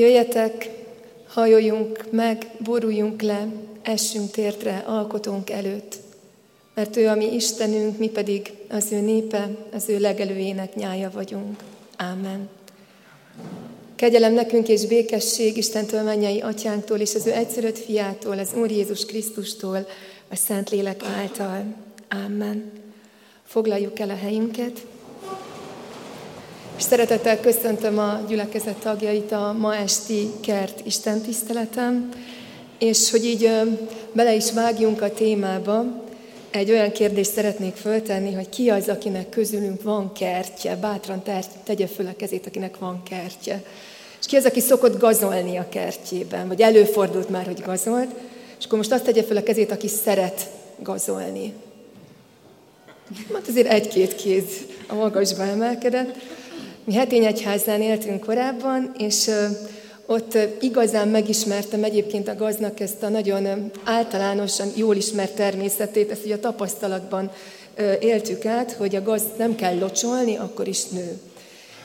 Jöjjetek, hajoljunk meg, boruljunk le, essünk térdre alkotónk előtt, mert ő a mi Istenünk, mi pedig az ő népe, az ő legelőjének nyája vagyunk. Ámen. Kegyelem nekünk és békesség Istentől, mennyei atyánktól és az ő egyszerűt fiától, az Úr Jézus Krisztustól, a Szent Lélek által. Ámen. Foglaljuk el a helyünket. És szeretettel köszöntöm a gyülekezet tagjait a ma esti kert Isten tiszteletem, és hogy így bele is vágjunk a témába, egy olyan kérdést szeretnék föltenni, hogy ki az, akinek közülünk van kertje, bátran tegye föl a kezét, akinek van kertje. És ki az, aki szokott gazolni a kertjében, vagy előfordult már, hogy gazolt, és akkor most azt tegye föl a kezét, aki szeret gazolni. Hát azért egy-két kéz a magasba emelkedett. Mi hetény egyházán éltünk korábban, és ott igazán megismertem egyébként a gaznak ezt a nagyon általánosan jól ismert természetét, ezt ugye a tapasztalatban éltük át, hogy a gaz nem kell locsolni, akkor is nő.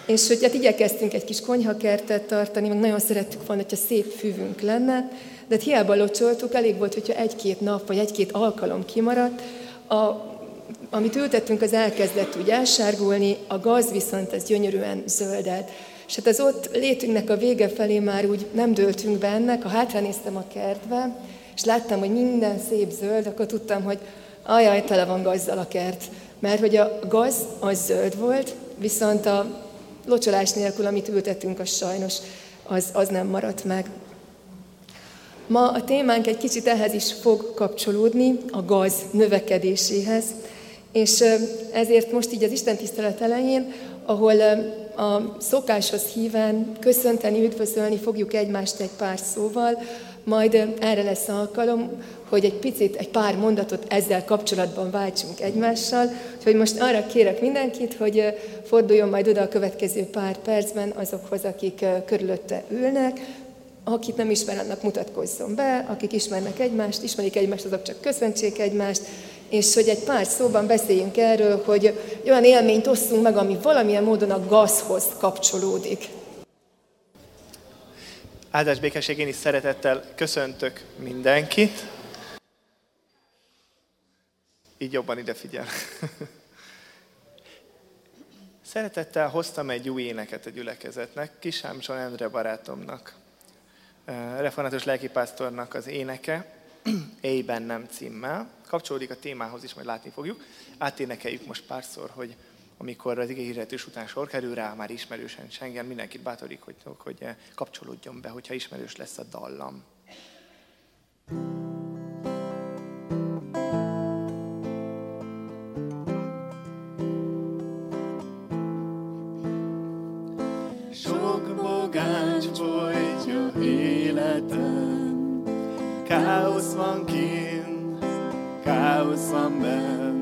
És hogy hát igyekeztünk egy kis konyhakertet tartani, meg nagyon szerettük volna, hogyha szép füvünk lenne, de hát hiába locsoltuk, elég volt, hogyha egy-két nap vagy egy-két alkalom kimaradt, a, amit ültettünk, az elkezdett úgy elsárgulni, a gaz viszont ez gyönyörűen zöldelt. És hát az ott létünknek a vége felé már úgy nem döltünk be ennek, ha hátranéztem a kertbe, és láttam, hogy minden szép zöld, akkor tudtam, hogy ajaj, tele van gazdal a kert. Mert hogy a gaz az zöld volt, viszont a locsolás nélkül, amit ültettünk, az sajnos az, az nem maradt meg. Ma a témánk egy kicsit ehhez is fog kapcsolódni, a gaz növekedéséhez, és ezért most így az Isten tisztelet elején, ahol a szokáshoz híven köszönteni, üdvözölni fogjuk egymást egy pár szóval, majd erre lesz alkalom, hogy egy picit, egy pár mondatot ezzel kapcsolatban váltsunk egymással. Úgyhogy most arra kérek mindenkit, hogy forduljon majd oda a következő pár percben azokhoz, akik körülötte ülnek, akit nem ismer, annak mutatkozzon be, akik ismernek egymást, ismerik egymást, azok csak köszöntsék egymást, és hogy egy pár szóban beszéljünk erről, hogy olyan élményt osszunk meg, ami valamilyen módon a gazhoz kapcsolódik. Áldás békesség, én is szeretettel köszöntök mindenkit. Így jobban ide figyel. Szeretettel hoztam egy új éneket a gyülekezetnek, Kisámson Endre barátomnak, református lelkipásztornak az éneke, Éj bennem címmel. Kapcsolódik a témához is, majd látni fogjuk. Áténekeljük most párszor, hogy amikor az igényhirdetős után sor kerül rá, már ismerősen Schengen, mindenkit bátorik, hogy, hogy kapcsolódjon be, hogyha ismerős lesz a dallam. Sok bogáncs folytja életem, káosz van kint, summer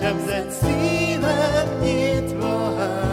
káosz van benn, Isten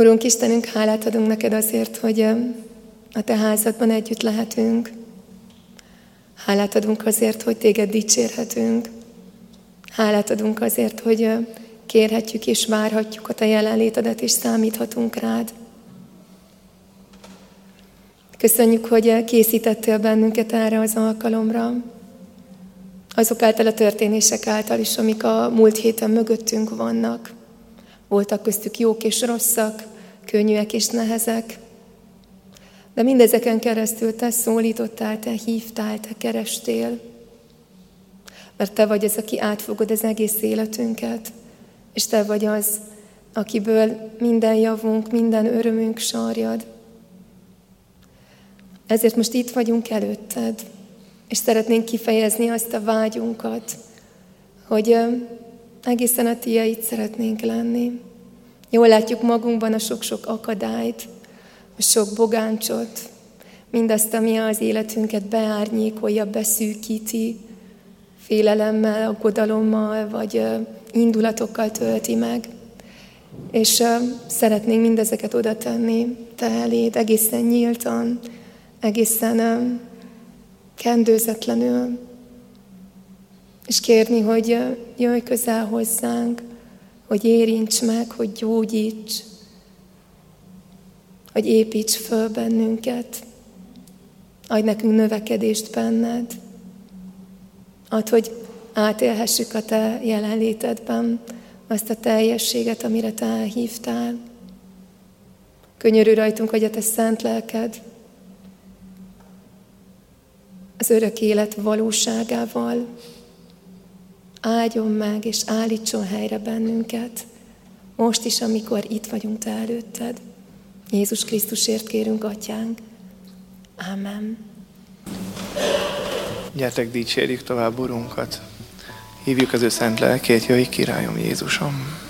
Urunk Istenünk, hálát adunk neked azért, hogy a te házadban együtt lehetünk. Hálát adunk azért, hogy téged dicsérhetünk. Hálát adunk azért, hogy kérhetjük és várhatjuk a te jelenlétedet, és számíthatunk rád. Köszönjük, hogy készítettél bennünket erre az alkalomra. Azok által a történések által is, amik a múlt héten mögöttünk vannak. Voltak köztük jók és rosszak, könnyűek és nehezek. De mindezeken keresztül te szólítottál, te hívtál, te kerestél. Mert te vagy az, aki átfogod az egész életünket. És te vagy az, akiből minden javunk, minden örömünk sarjad. Ezért most itt vagyunk előtted, és szeretnénk kifejezni azt a vágyunkat, hogy egészen a tiéd szeretnénk lenni. Jól látjuk magunkban a sok-sok akadályt, a sok bogáncsot, mindazt, ami az életünket beárnyékolja, beszűkíti, félelemmel, aggodalommal, vagy indulatokkal tölti meg. És szeretnénk mindezeket oda tenni te eléd, egészen nyíltan, egészen kendőzetlenül, és kérni, hogy jöjj közel hozzánk, hogy érints meg, hogy gyógyíts, hogy építs föl bennünket, adj nekünk növekedést benned, add, hogy átélhessük a Te jelenlétedben azt a teljességet, amire Te elhívtál. Könyörű rajtunk, hogy a Te szent lelked az örök élet valóságával áldjon meg és állítson helyre bennünket, most is, amikor itt vagyunk Te előtted. Jézus Krisztusért kérünk, Atyánk. Amen. Gyertek, dicsérjük tovább Urunkat. Hívjuk az ő szent lelkét, jöjj királyom Jézusom.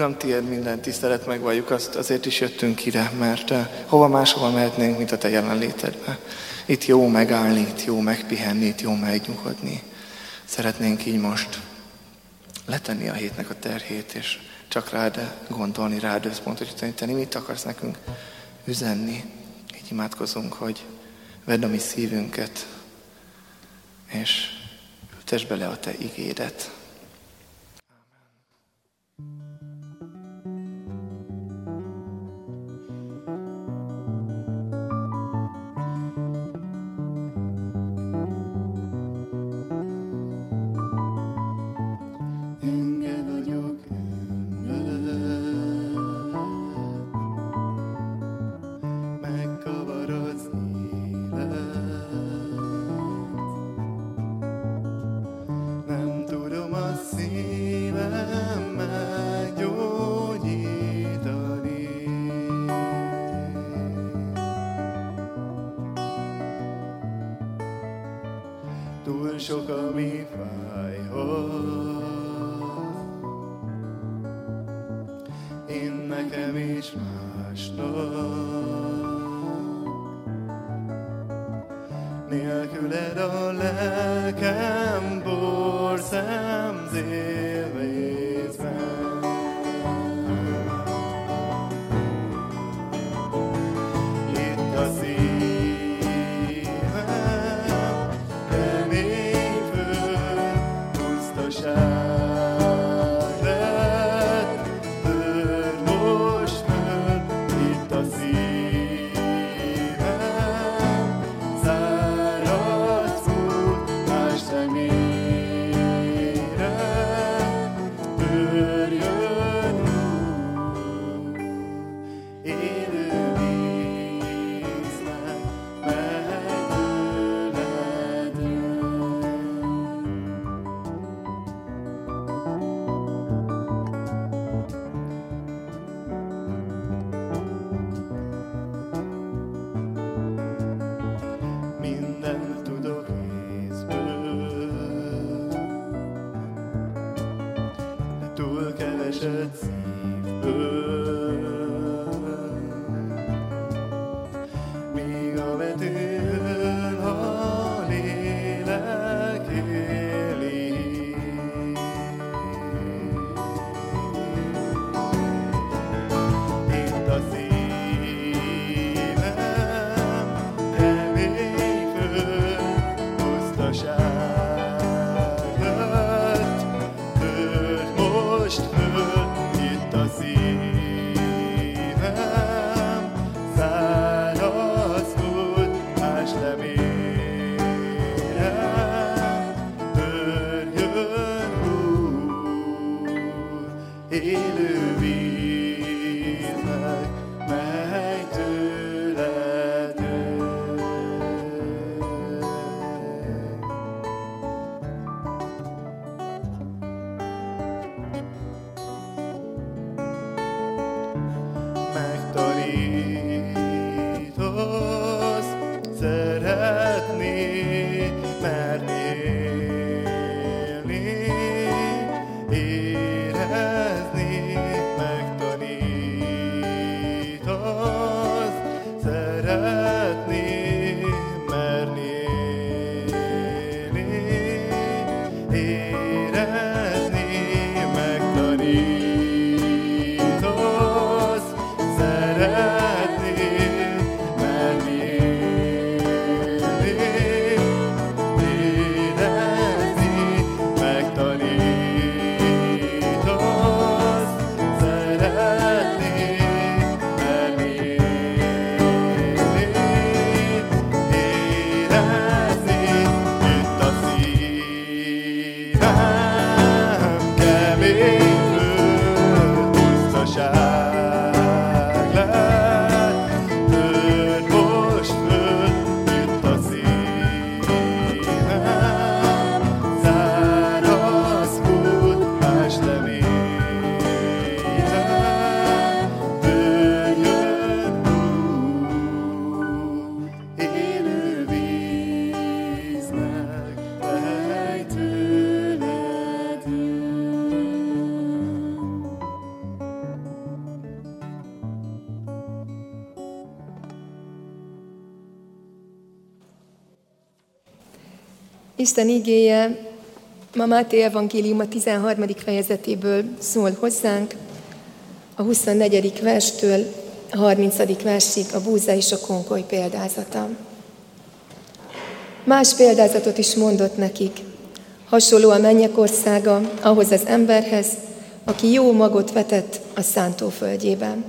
Uram, tiéd minden tisztelet megvalljuk, azt azért is jöttünk ide, mert eh, hova máshova mehetnénk, mint a te jelenlétedbe. Itt jó megállni, itt jó megpihenni, itt jó megnyugodni. Szeretnénk így most letenni a hétnek a terhét, és csak rád gondolni, rád összpontosítani, mit akarsz nekünk üzenni. Így imádkozunk, hogy vedd a mi szívünket, és ültess bele a te igédet. Isten igéje ma Máté Evangélium a 13. fejezetéből szól hozzánk, a 24. verstől a 30. versig a búza és a konkoly példázata. Más példázatot is mondott nekik. Hasonló a mennyek országa ahhoz az emberhez, aki jó magot vetett a szántóföldjében.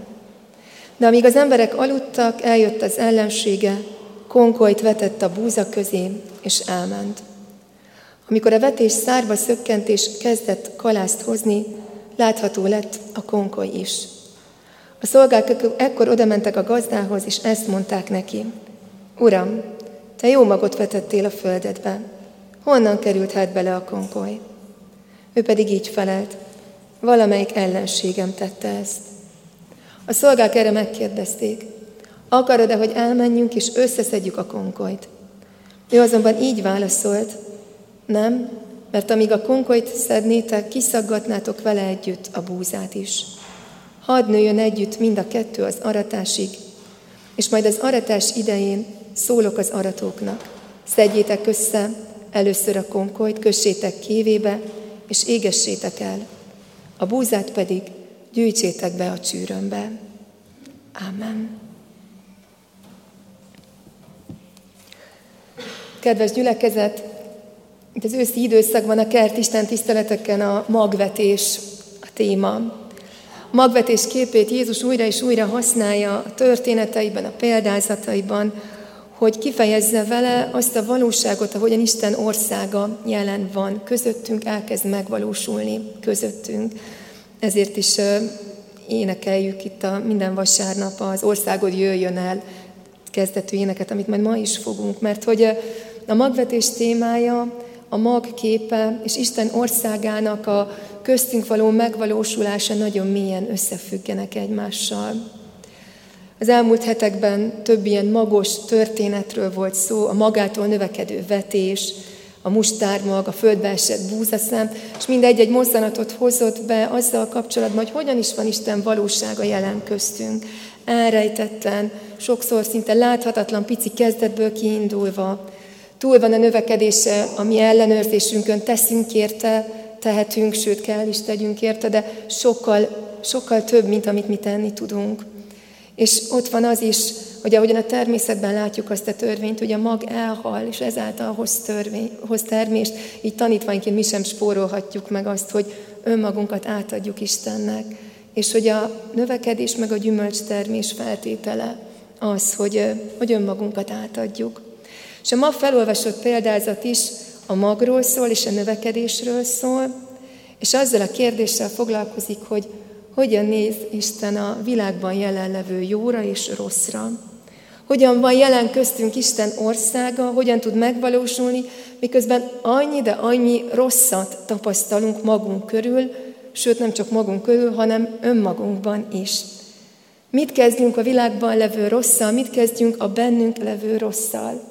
De amíg az emberek aludtak, eljött az ellensége, konkolyt vetett a búza közé, és elment. Amikor a vetés szárba szökkent és kezdett kalászt hozni, látható lett a konkoly is. A szolgák ekkor odamentek a gazdához, és ezt mondták neki. Uram, te jó magot vetettél a földedbe. Honnan került hát bele a konkoly? Ő pedig így felelt. Valamelyik ellenségem tette ezt. A szolgák erre megkérdezték. Akarod-e, hogy elmenjünk és összeszedjük a konkolyt? Ő azonban így válaszolt, nem, mert amíg a konkolyt szednétek, kiszaggatnátok vele együtt a búzát is. Hadd nőjön együtt mind a kettő az aratásig, és majd az aratás idején szólok az aratóknak. Szedjétek össze először a konkolyt, kössétek kévébe, és égessétek el. A búzát pedig gyűjtsétek be a csűrömbe. Amen. Kedves gyülekezet, itt az őszi időszakban a kertisten tiszteleteken a magvetés a téma. A magvetés képét Jézus újra és újra használja a történeteiben, a példázataiban, hogy kifejezze vele azt a valóságot, ahogyan Isten országa jelen van, közöttünk elkezd megvalósulni, közöttünk. Ezért is énekeljük itt a minden vasárnap az országod jöjjön el kezdetű éneket, amit majd ma is fogunk, mert hogy a magvetés témája a mag képe és Isten országának a köztünk való megvalósulása nagyon mélyen összefüggenek egymással. Az elmúlt hetekben több ilyen magos történetről volt szó, a magától növekedő vetés, a mustármag, a földbe esett búzaszem, és mindegy egy mozzanatot hozott be azzal kapcsolatban, hogy hogyan is van Isten valósága jelen köztünk. Elrejtetten, sokszor szinte láthatatlan pici kezdetből kiindulva, túl van a növekedése a mi ellenőrzésünkön, teszünk érte, tehetünk, sőt kell is tegyünk érte, de sokkal, sokkal több, mint amit mi tenni tudunk. És ott van az is, hogy ahogyan a természetben látjuk azt a törvényt, hogy a mag elhal, és ezáltal hoz, törvény, hoz termést, így tanítványként mi sem spórolhatjuk meg azt, hogy önmagunkat átadjuk Istennek. És hogy a növekedés meg a gyümölcs termés feltétele az, hogy, hogy önmagunkat átadjuk. És a ma felolvasott példázat is a magról szól, és a növekedésről szól, és azzal a kérdéssel foglalkozik, hogy hogyan néz Isten a világban jelenlevő jóra és rosszra. Hogyan van jelen köztünk Isten országa, hogyan tud megvalósulni, miközben annyi, de annyi rosszat tapasztalunk magunk körül, sőt nem csak magunk körül, hanem önmagunkban is. Mit kezdjünk a világban levő rosszal, mit kezdjünk a bennünk levő rosszal?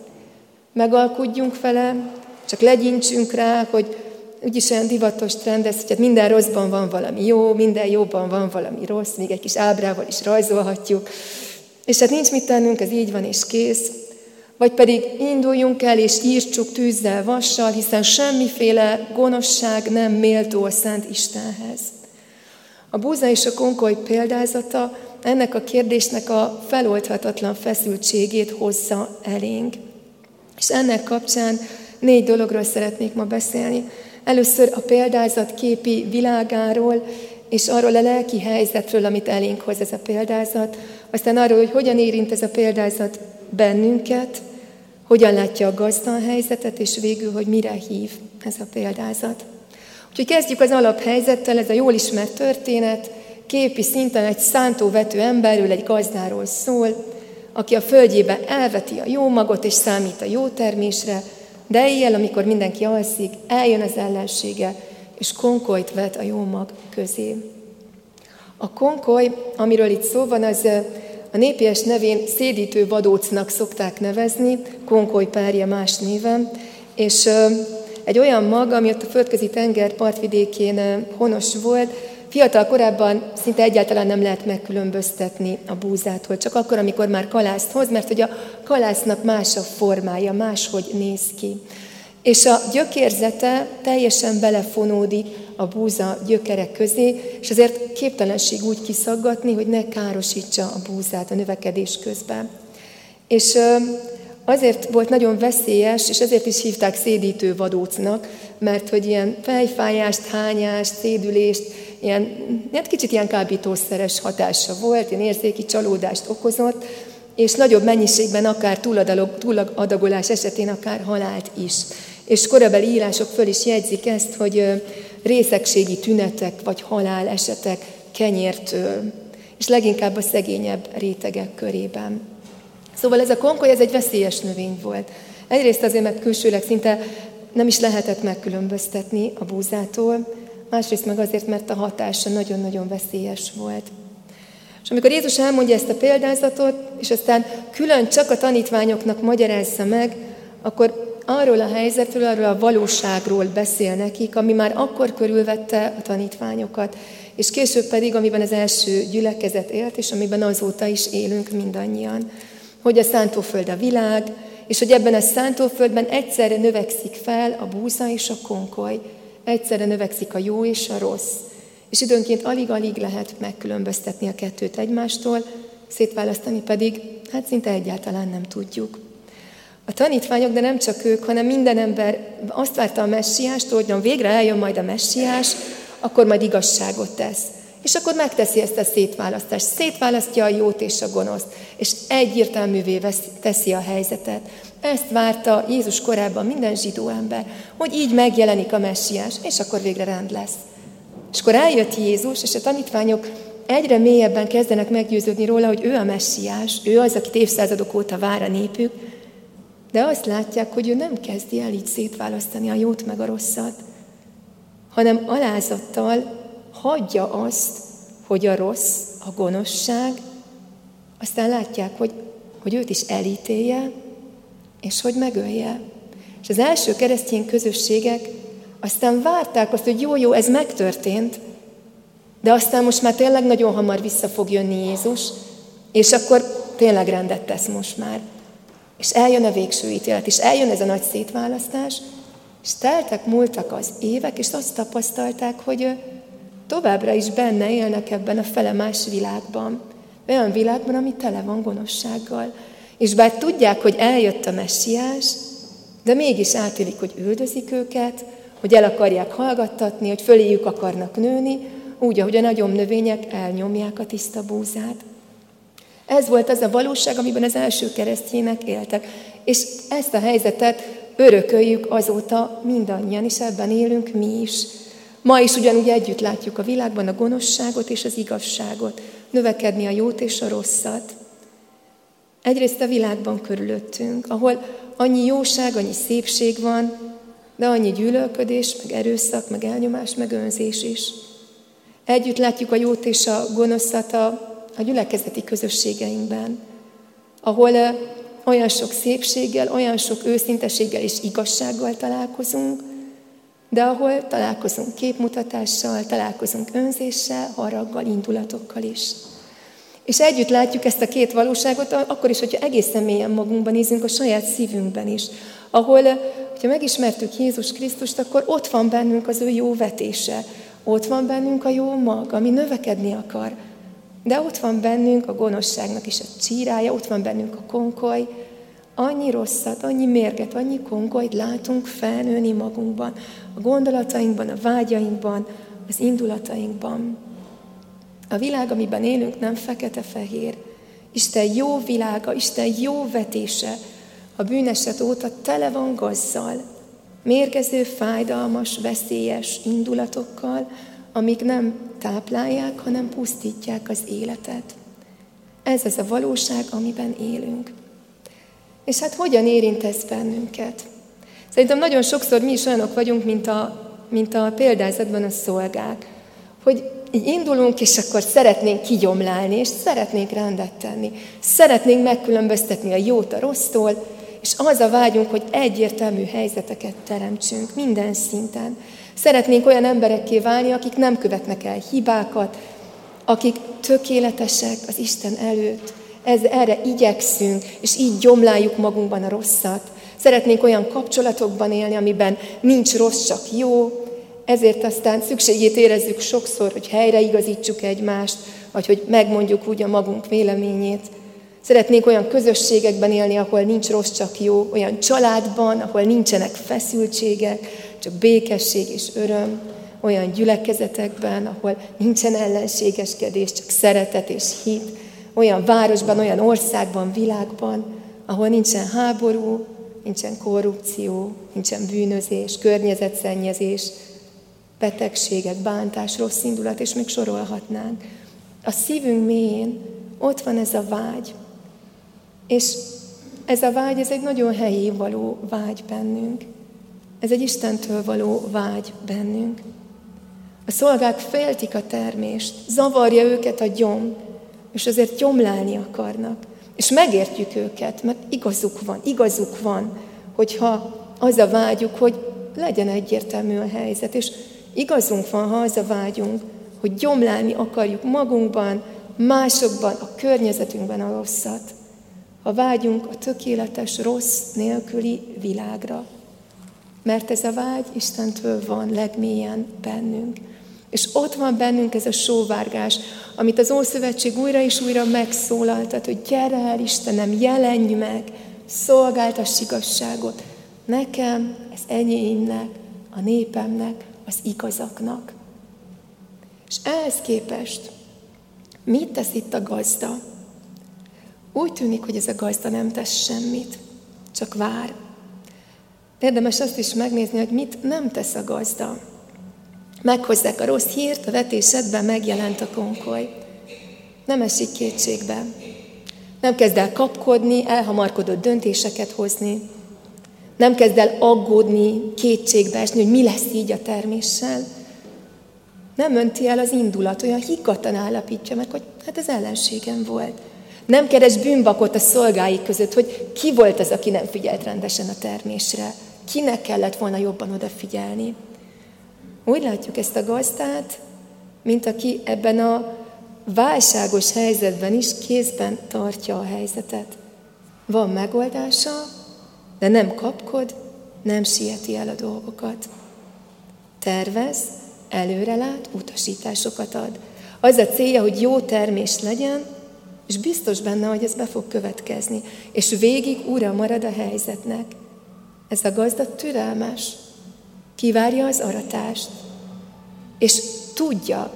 Megalkudjunk vele, csak legyintsünk rá, hogy úgyis olyan divatos trend ez, hogy hát minden rosszban van valami jó, minden jóban van valami rossz, még egy kis ábrával is rajzolhatjuk. És hát nincs mit tennünk, ez így van és kész. Vagy pedig induljunk el és írtsuk tűzzel, vassal, hiszen semmiféle gonoszság nem méltó a Szent Istenhez. A búza és a konkoly példázata ennek a kérdésnek a feloldhatatlan feszültségét hozza elénk. És ennek kapcsán négy dologról szeretnék ma beszélni. Először a példázat képi világáról, és arról a lelki helyzetről, amit elénk hoz ez a példázat, aztán arról, hogy hogyan érint ez a példázat bennünket, hogyan látja a gazda a helyzetet, és végül, hogy mire hív ez a példázat. Úgyhogy kezdjük az alaphelyzettel, ez a jól ismert történet, képi szinten egy szántóvető emberről, egy gazdáról szól, aki a földjébe elveti a jó magot és számít a jó termésre, de éjjel, amikor mindenki alszik, eljön az ellensége, és konkolyt vet a jó mag közé. A konkoly, amiről itt szó van, az a népies nevén szédítő vadócnak szokták nevezni, konkoly párja más néven, és egy olyan mag, ami ott a földközi tenger partvidékén honos volt, Fiatal korában szinte egyáltalán nem lehet megkülönböztetni a búzától, csak akkor, amikor már kalászt hoz, mert hogy a kalásznak más a formája, máshogy néz ki. És a gyökérzete teljesen belefonódik a búza gyökerek közé, és azért képtelenség úgy kiszaggatni, hogy ne károsítsa a búzát a növekedés közben. És azért volt nagyon veszélyes, és ezért is hívták szédítő vadócnak, mert hogy ilyen fejfájást, hányást, szédülést, ilyen, hát kicsit ilyen kábítószeres hatása volt, ilyen érzéki csalódást okozott, és nagyobb mennyiségben akár túladagolás esetén akár halált is. És korabeli írások föl is jegyzik ezt, hogy részegségi tünetek vagy halál esetek kenyértől, és leginkább a szegényebb rétegek körében. Szóval ez a konkoly, ez egy veszélyes növény volt. Egyrészt azért, mert külsőleg szinte nem is lehetett megkülönböztetni a búzától, másrészt meg azért, mert a hatása nagyon-nagyon veszélyes volt. És amikor Jézus elmondja ezt a példázatot, és aztán külön csak a tanítványoknak magyarázza meg, akkor arról a helyzetről, arról a valóságról beszél nekik, ami már akkor körülvette a tanítványokat, és később pedig, amiben az első gyülekezet élt, és amiben azóta is élünk mindannyian. Hogy a szántóföld a világ, és hogy ebben a szántóföldben egyszerre növekszik fel a búza és a konkoly, egyszerre növekszik a jó és a rossz, és időnként alig-alig lehet megkülönböztetni a kettőt egymástól, szétválasztani pedig, hát szinte egyáltalán nem tudjuk. A tanítványok, de nem csak ők, hanem minden ember azt várta a messiástól, hogy végre eljön majd a messiás, akkor majd igazságot tesz. És akkor megteszi ezt a szétválasztást. Szétválasztja a jót és a gonoszt, és egyértelművé teszi a helyzetet. Ezt várta Jézus korában minden zsidó ember, hogy így megjelenik a messiás, és akkor végre rend lesz. És akkor eljött Jézus, és a tanítványok egyre mélyebben kezdenek meggyőződni róla, hogy ő a messiás, ő az, akit évszázadok óta vár a népük, de azt látják, hogy ő nem kezdi el így szétválasztani a jót meg a rosszat, hanem alázattal hagyja azt, hogy a rossz, a gonoszság, aztán látják, hogy, hogy őt is elítélje, és hogy megölje. És az első keresztény közösségek aztán várták azt, hogy jó-jó, ez megtörtént, de aztán most már tényleg nagyon hamar vissza fog jönni Jézus, és akkor tényleg rendet tesz most már. És eljön a végső ítélet, és eljön ez a nagy szétválasztás, és teltek, múltak az évek, és azt tapasztalták, hogy továbbra is benne élnek ebben a fele más világban. Olyan világban, ami tele van gonoszsággal. És bár tudják, hogy eljött a messiás, de mégis átélik, hogy üldözik őket, hogy el akarják hallgattatni, hogy föléjük akarnak nőni, úgy, ahogy a nagyobb növények elnyomják a tiszta búzát. Ez volt az a valóság, amiben az első keresztjének éltek. És ezt a helyzetet örököljük azóta mindannyian, és ebben élünk mi is. Ma is ugyanúgy együtt látjuk a világban a gonoszságot és az igazságot, növekedni a jót és a rosszat. Egyrészt a világban körülöttünk, ahol annyi jóság, annyi szépség van, de annyi gyűlölködés, meg erőszak, meg elnyomás, meg önzés is. Együtt látjuk a jót és a gonoszat a, a gyülekezeti közösségeinkben, ahol olyan sok szépséggel, olyan sok őszinteséggel és igazsággal találkozunk, de ahol találkozunk képmutatással, találkozunk önzéssel, haraggal, indulatokkal is. És együtt látjuk ezt a két valóságot, akkor is, hogyha egészen mélyen magunkban nézünk, a saját szívünkben is. Ahol, hogyha megismertük Jézus Krisztust, akkor ott van bennünk az ő jó vetése, ott van bennünk a jó mag, ami növekedni akar. De ott van bennünk a gonoszságnak is a csírája, ott van bennünk a konkoly, annyi rosszat, annyi mérget, annyi kongolyt látunk felnőni magunkban, a gondolatainkban, a vágyainkban, az indulatainkban. A világ, amiben élünk, nem fekete-fehér. Isten jó világa, Isten jó vetése a bűneset óta tele van gazzal, mérgező, fájdalmas, veszélyes indulatokkal, amik nem táplálják, hanem pusztítják az életet. Ez az a valóság, amiben élünk. És hát hogyan érint ez bennünket? Szerintem nagyon sokszor mi is olyanok vagyunk, mint a, mint a példázatban a szolgák, hogy így indulunk, és akkor szeretnénk kigyomlálni, és szeretnénk rendet tenni. Szeretnénk megkülönböztetni a jót a rossztól, és az a vágyunk, hogy egyértelmű helyzeteket teremtsünk minden szinten. Szeretnénk olyan emberekké válni, akik nem követnek el hibákat, akik tökéletesek az Isten előtt, ez, erre igyekszünk, és így gyomláljuk magunkban a rosszat. Szeretnénk olyan kapcsolatokban élni, amiben nincs rossz, csak jó, ezért aztán szükségét érezzük sokszor, hogy helyreigazítsuk egymást, vagy hogy megmondjuk úgy a magunk véleményét. Szeretnénk olyan közösségekben élni, ahol nincs rossz, csak jó, olyan családban, ahol nincsenek feszültségek, csak békesség és öröm, olyan gyülekezetekben, ahol nincsen ellenségeskedés, csak szeretet és hit, olyan városban, olyan országban, világban, ahol nincsen háború, nincsen korrupció, nincsen bűnözés, környezetszennyezés, betegségek, bántás, rossz indulat, és még sorolhatnánk. A szívünk mélyén ott van ez a vágy, és ez a vágy, ez egy nagyon helyé való vágy bennünk. Ez egy Istentől való vágy bennünk. A szolgák féltik a termést, zavarja őket a gyom, és azért gyomlálni akarnak. És megértjük őket, mert igazuk van, igazuk van, hogyha az a vágyuk, hogy legyen egyértelmű a helyzet, és igazunk van, ha az a vágyunk, hogy gyomlálni akarjuk magunkban, másokban, a környezetünkben a rosszat. Ha vágyunk a tökéletes rossz nélküli világra. Mert ez a vágy Istentől van legmélyen bennünk. És ott van bennünk ez a sóvárgás, amit az Ószövetség újra és újra megszólaltat, hogy gyere el Istenem, jelenj meg, szolgáltass igazságot. Nekem, ez enyémnek, a népemnek, az igazaknak. És ehhez képest mit tesz itt a gazda? Úgy tűnik, hogy ez a gazda nem tesz semmit, csak vár. Érdemes azt is megnézni, hogy mit nem tesz a gazda. Meghozzák a rossz hírt, a vetésedben megjelent a konkoly. Nem esik kétségbe. Nem kezd el kapkodni, elhamarkodott döntéseket hozni. Nem kezd el aggódni, kétségbe esni, hogy mi lesz így a terméssel. Nem önti el az indulat, olyan higgadtan állapítja meg, hogy hát ez ellenségem volt. Nem keres bűnbakot a szolgái között, hogy ki volt az, aki nem figyelt rendesen a termésre. kinek kellett volna jobban odafigyelni. Úgy látjuk ezt a gazdát, mint aki ebben a válságos helyzetben is kézben tartja a helyzetet. Van megoldása, de nem kapkod, nem sieti el a dolgokat. Tervez, előrelát, utasításokat ad. Az a célja, hogy jó termés legyen, és biztos benne, hogy ez be fog következni. És végig ura marad a helyzetnek. Ez a gazda türelmes, kivárja az aratást, és tudja,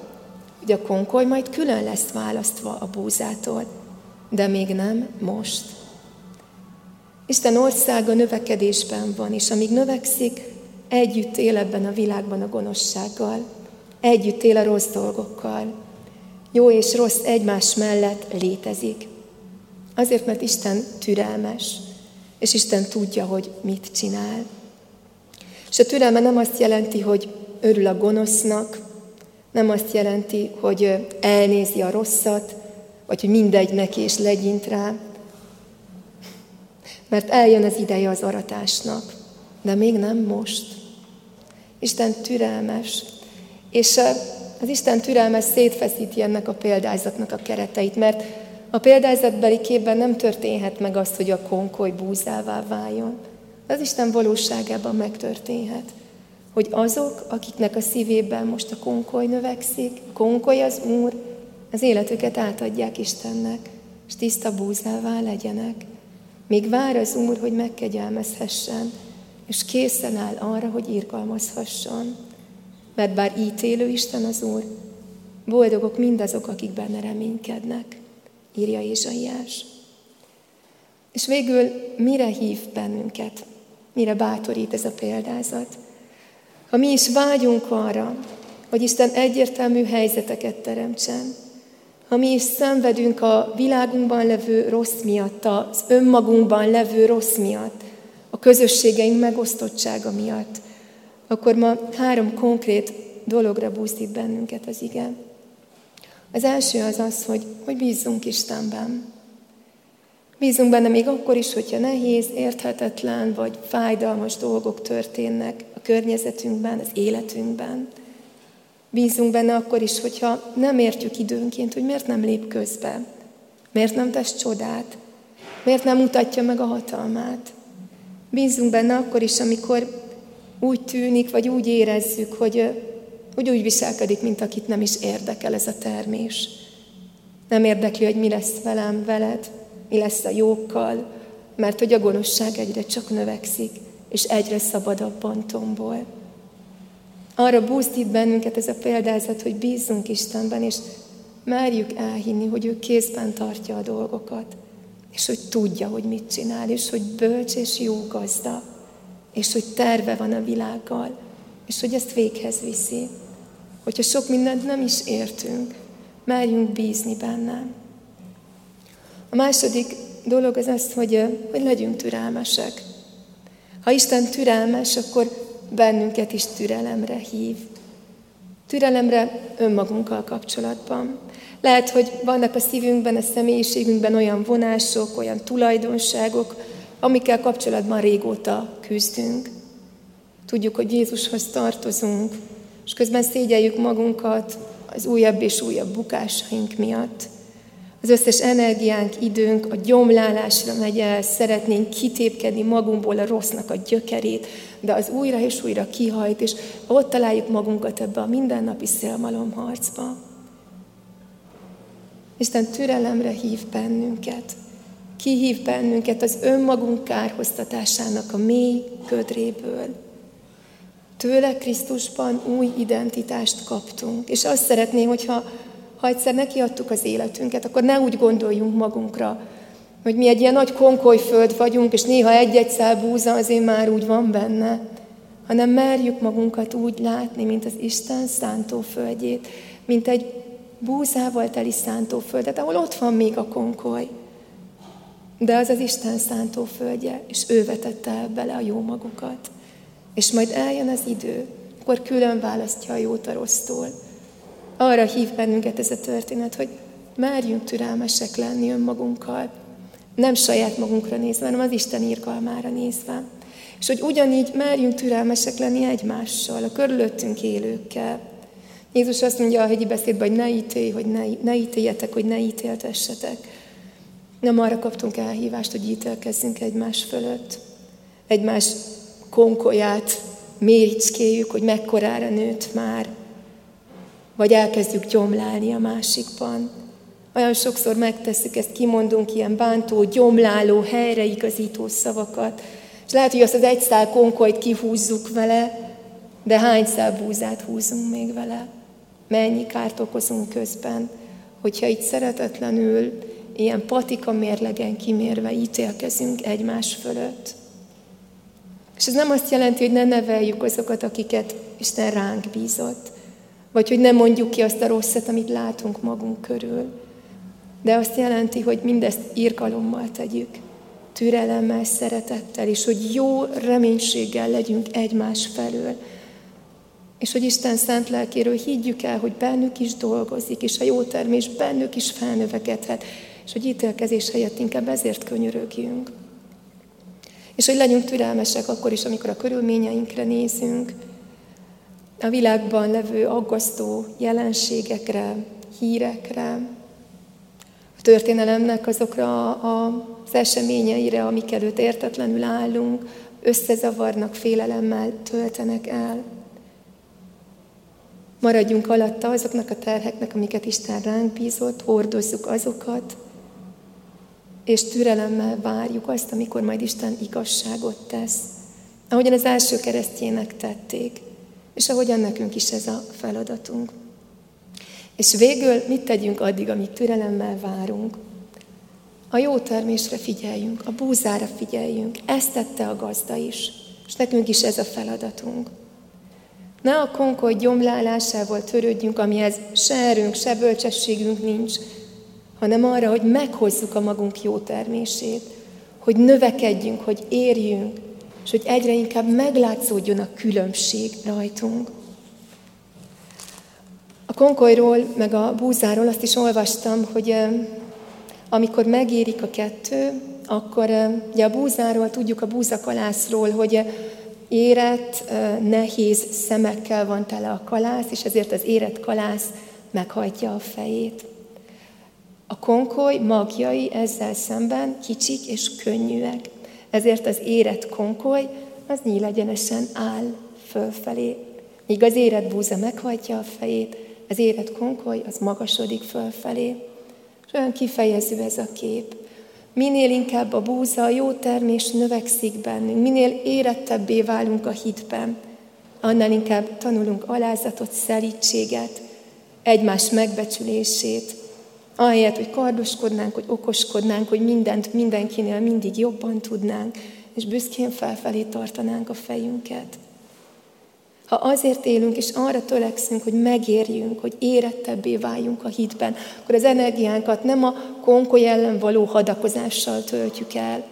hogy a konkoly majd külön lesz választva a búzától, de még nem most. Isten országa növekedésben van, és amíg növekszik, együtt él ebben a világban a gonoszsággal, együtt él a rossz dolgokkal. Jó és rossz egymás mellett létezik. Azért, mert Isten türelmes, és Isten tudja, hogy mit csinál. És a türelme nem azt jelenti, hogy örül a gonosznak, nem azt jelenti, hogy elnézi a rosszat, vagy hogy mindegy neki és legyint rá, mert eljön az ideje az aratásnak, de még nem most. Isten türelmes, és az Isten türelmes szétfeszíti ennek a példázatnak a kereteit, mert a példázatbeli képben nem történhet meg azt, hogy a konkoly búzává váljon. Az Isten valóságában megtörténhet, hogy azok, akiknek a szívében most a konkoly növekszik, konkoly az Úr, az életüket átadják Istennek, és tiszta búzává legyenek. Még vár az Úr, hogy megkegyelmezhessen, és készen áll arra, hogy irgalmazhasson. Mert bár ítélő Isten az Úr, boldogok mindazok, akik benne reménykednek, írja Ézsaiás. És végül mire hív bennünket? Mire bátorít ez a példázat? Ha mi is vágyunk arra, hogy Isten egyértelmű helyzeteket teremtsen, ha mi is szenvedünk a világunkban levő rossz miatt, az önmagunkban levő rossz miatt, a közösségeink megosztottsága miatt, akkor ma három konkrét dologra buzdít bennünket az ige. Az első az az, hogy, hogy bízzunk Istenben. Bízunk benne még akkor is, hogyha nehéz, érthetetlen vagy fájdalmas dolgok történnek a környezetünkben, az életünkben. Bízunk benne akkor is, hogyha nem értjük időnként, hogy miért nem lép közbe, miért nem tesz csodát, miért nem mutatja meg a hatalmát. Bízunk benne akkor is, amikor úgy tűnik, vagy úgy érezzük, hogy, hogy úgy viselkedik, mint akit nem is érdekel ez a termés. Nem érdekli, hogy mi lesz velem, veled, mi lesz a jókkal, mert hogy a gonoszság egyre csak növekszik, és egyre szabadabban tombol. Arra buzdít bennünket ez a példázat, hogy bízzunk Istenben, és merjük elhinni, hogy ő kézben tartja a dolgokat, és hogy tudja, hogy mit csinál, és hogy bölcs és jó gazda, és hogy terve van a világgal, és hogy ezt véghez viszi. Hogyha sok mindent nem is értünk, merjünk bízni benne. A második dolog az az, hogy, hogy legyünk türelmesek. Ha Isten türelmes, akkor bennünket is türelemre hív. Türelemre önmagunkkal kapcsolatban. Lehet, hogy vannak a szívünkben, a személyiségünkben olyan vonások, olyan tulajdonságok, amikkel kapcsolatban régóta küzdünk. Tudjuk, hogy Jézushoz tartozunk, és közben szégyeljük magunkat az újabb és újabb bukásaink miatt. Az összes energiánk, időnk a gyomlálásra megy el, szeretnénk kitépkedni magunkból a rossznak a gyökerét, de az újra és újra kihajt, és ott találjuk magunkat ebbe a mindennapi szélmalomharcba. Isten türelemre hív bennünket. Kihív bennünket az önmagunk kárhoztatásának a mély ködréből. Tőle Krisztusban új identitást kaptunk. És azt szeretném, hogyha ha egyszer nekiadtuk az életünket, akkor ne úgy gondoljunk magunkra, hogy mi egy ilyen nagy konkolyföld vagyunk, és néha egy-egy szál búza azért már úgy van benne, hanem merjük magunkat úgy látni, mint az Isten szántóföldjét, mint egy búzával teli szántóföldet, ahol ott van még a konkoly. De az az Isten szántóföldje, és ő vetette el bele a jó magukat. És majd eljön az idő, akkor külön választja a jót a rossztól. Arra hív bennünket ez a történet, hogy merjünk türelmesek lenni önmagunkkal, nem saját magunkra nézve, hanem az Isten írgalmára nézve. És hogy ugyanígy merjünk türelmesek lenni egymással, a körülöttünk élőkkel. Jézus azt mondja a hegyi beszédben, hogy ne ítélj, hogy ne, ne ítéljetek, hogy ne ítéltessetek. Nem arra kaptunk elhívást, hogy ítélkezzünk egymás fölött. Egymás konkolyát méricskéljük, hogy mekkorára nőtt már, vagy elkezdjük gyomlálni a másikban. Olyan sokszor megtesszük ezt, kimondunk ilyen bántó, gyomláló, helyreigazító szavakat, és lehet, hogy azt az egy szál konkolyt kihúzzuk vele, de hány szál búzát húzunk még vele? Mennyi kárt okozunk közben, hogyha itt szeretetlenül, ilyen patika mérlegen kimérve ítélkezünk egymás fölött. És ez nem azt jelenti, hogy ne neveljük azokat, akiket Isten ránk bízott, vagy hogy nem mondjuk ki azt a rosszat, amit látunk magunk körül. De azt jelenti, hogy mindezt írgalommal tegyük, türelemmel, szeretettel, és hogy jó reménységgel legyünk egymás felől. És hogy Isten szent lelkéről higgyük el, hogy bennük is dolgozik, és a jó termés bennük is felnövekedhet, és hogy ítélkezés helyett inkább ezért könyörögjünk. És hogy legyünk türelmesek akkor is, amikor a körülményeinkre nézünk, a világban levő aggasztó jelenségekre, hírekre, a történelemnek azokra az eseményeire, amik előtt értetlenül állunk, összezavarnak, félelemmel töltenek el. Maradjunk alatta azoknak a terheknek, amiket Isten ránk bízott, hordozzuk azokat, és türelemmel várjuk azt, amikor majd Isten igazságot tesz. Ahogyan az első keresztjének tették, és ahogyan nekünk is ez a feladatunk. És végül mit tegyünk addig, amíg türelemmel várunk? A jó termésre figyeljünk, a búzára figyeljünk. Ezt tette a gazda is, és nekünk is ez a feladatunk. Ne a konkoly gyomlálásával törődjünk, amihez se erőnk, se bölcsességünk nincs, hanem arra, hogy meghozzuk a magunk jó termését, hogy növekedjünk, hogy érjünk, és hogy egyre inkább meglátszódjon a különbség rajtunk. A konkolyról, meg a búzáról azt is olvastam, hogy amikor megérik a kettő, akkor ugye a búzáról tudjuk a búzakalászról, hogy érett, nehéz szemekkel van tele a kalász, és ezért az érett kalász meghajtja a fejét. A konkoly magjai ezzel szemben kicsik és könnyűek. Ezért az érett konkoly az nyílegyenesen áll fölfelé. Míg az érett búza meghajtja a fejét, az érett konkoly az magasodik fölfelé. És olyan kifejező ez a kép. Minél inkább a búza, a jó termés növekszik bennünk, minél érettebbé válunk a hitben, annál inkább tanulunk alázatot, szelítséget, egymás megbecsülését, Ahelyett, hogy kardoskodnánk, hogy okoskodnánk, hogy mindent mindenkinél mindig jobban tudnánk, és büszkén felfelé tartanánk a fejünket. Ha azért élünk, és arra törekszünk, hogy megérjünk, hogy érettebbé váljunk a hitben, akkor az energiánkat nem a konkoly ellen való hadakozással töltjük el,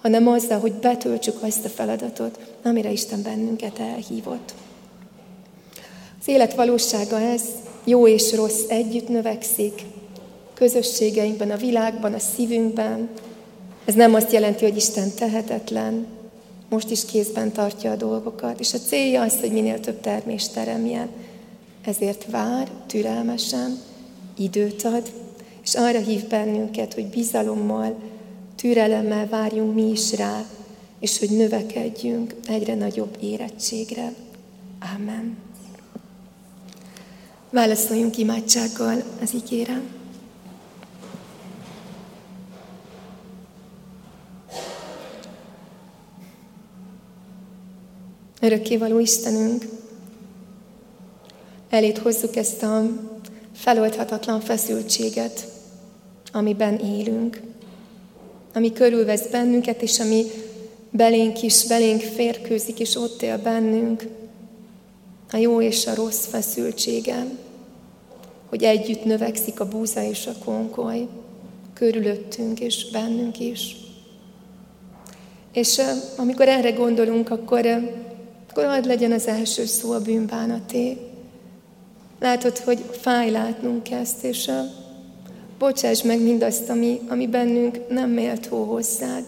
hanem azzal, hogy betöltsük azt a feladatot, amire Isten bennünket elhívott. Az élet valósága ez, jó és rossz együtt növekszik, közösségeinkben, a világban, a szívünkben. Ez nem azt jelenti, hogy Isten tehetetlen, most is kézben tartja a dolgokat, és a célja az, hogy minél több termést teremjen. Ezért vár türelmesen, időt ad, és arra hív bennünket, hogy bizalommal, türelemmel várjunk mi is rá, és hogy növekedjünk egyre nagyobb érettségre. Amen. Válaszoljunk imádsággal az ígérem. Örökkévaló Istenünk, elét hozzuk ezt a feloldhatatlan feszültséget, amiben élünk, ami körülvesz bennünket, és ami belénk is, belénk férkőzik, és ott él bennünk, a jó és a rossz feszültsége, hogy együtt növekszik a búza és a konkoly, körülöttünk és bennünk is. És amikor erre gondolunk, akkor akkor hadd legyen az első szó a bűnbánaté. Látod, hogy fáj látnunk ezt, és a, bocsáss meg mindazt, ami, ami bennünk nem méltó hozzád.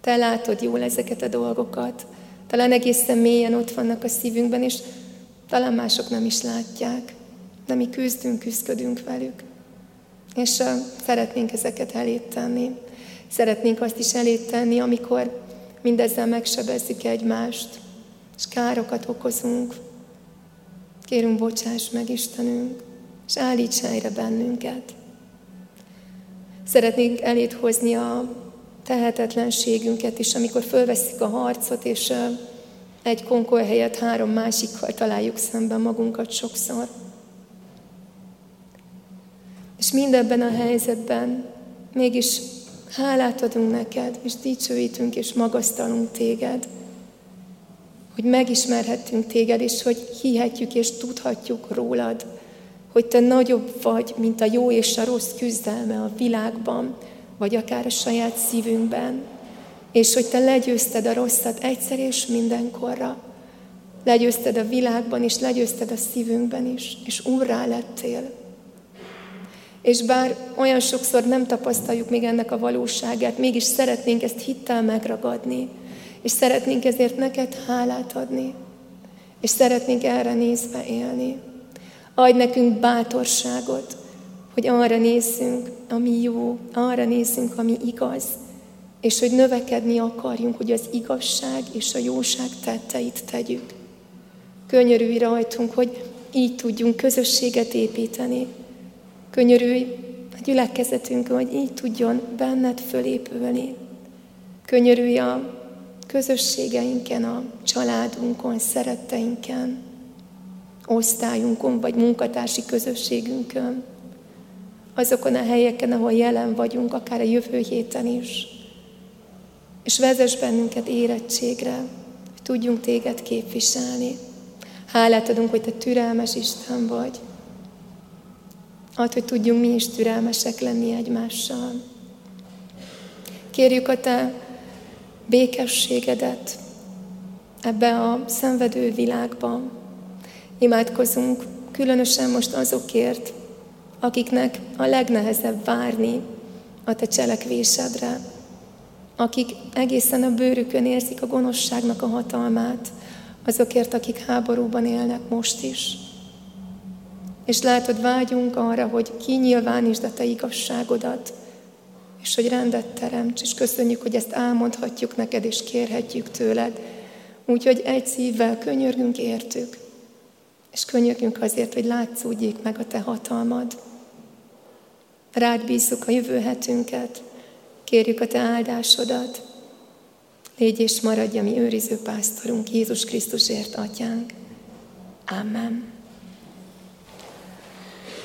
Te látod jól ezeket a dolgokat. Talán egészen mélyen ott vannak a szívünkben, és talán mások nem is látják, de mi küzdünk, küzdködünk velük. És uh, szeretnénk ezeket elét tenni. Szeretnénk azt is elét tenni, amikor mindezzel megsebezzük egymást, és károkat okozunk. Kérünk, bocsáss meg, Istenünk, és állíts helyre bennünket. Szeretnénk elét hozni a tehetetlenségünket is, amikor fölveszik a harcot, és egy konkol helyett három másikkal találjuk szemben magunkat sokszor. És mindebben a helyzetben mégis hálát adunk neked, és dicsőítünk, és magasztalunk téged, hogy megismerhettünk téged, és hogy hihetjük és tudhatjuk rólad, hogy te nagyobb vagy, mint a jó és a rossz küzdelme a világban, vagy akár a saját szívünkben, és hogy te legyőzted a rosszat egyszer és mindenkorra. Legyőzted a világban is, legyőzted a szívünkben is, és úrrá lettél. És bár olyan sokszor nem tapasztaljuk még ennek a valóságát, mégis szeretnénk ezt hittel megragadni, és szeretnénk ezért neked hálát adni, és szeretnénk erre nézve élni. Adj nekünk bátorságot, hogy arra nézzünk, ami jó, arra nézzünk, ami igaz, és hogy növekedni akarjunk, hogy az igazság és a jóság tetteit tegyük. Könyörülj rajtunk, hogy így tudjunk közösséget építeni. Könyörülj a gyülekezetünk, hogy így tudjon benned fölépülni. Könyörülj a közösségeinken, a családunkon, szeretteinken, osztályunkon, vagy munkatársi közösségünkön, azokon a helyeken, ahol jelen vagyunk, akár a jövő héten is. És vezess bennünket érettségre, hogy tudjunk téged képviselni. Hálát adunk, hogy te türelmes Isten vagy. Add, hogy tudjunk mi is türelmesek lenni egymással. Kérjük a te békességedet ebbe a szenvedő világban. Imádkozunk különösen most azokért, akiknek a legnehezebb várni a te cselekvésedre, akik egészen a bőrükön érzik a gonoszságnak a hatalmát, azokért, akik háborúban élnek most is. És látod, vágyunk arra, hogy kinyilvánítsd a te igazságodat, és hogy rendet teremts, és köszönjük, hogy ezt elmondhatjuk neked, és kérhetjük tőled. Úgyhogy egy szívvel könyörgünk értük, és könyörgünk azért, hogy látszódjék meg a te hatalmad. Rád bízzuk a jövő hetünket, kérjük a te áldásodat. Légy és maradj a mi őriző pásztorunk, Jézus Krisztusért, Atyánk. Amen.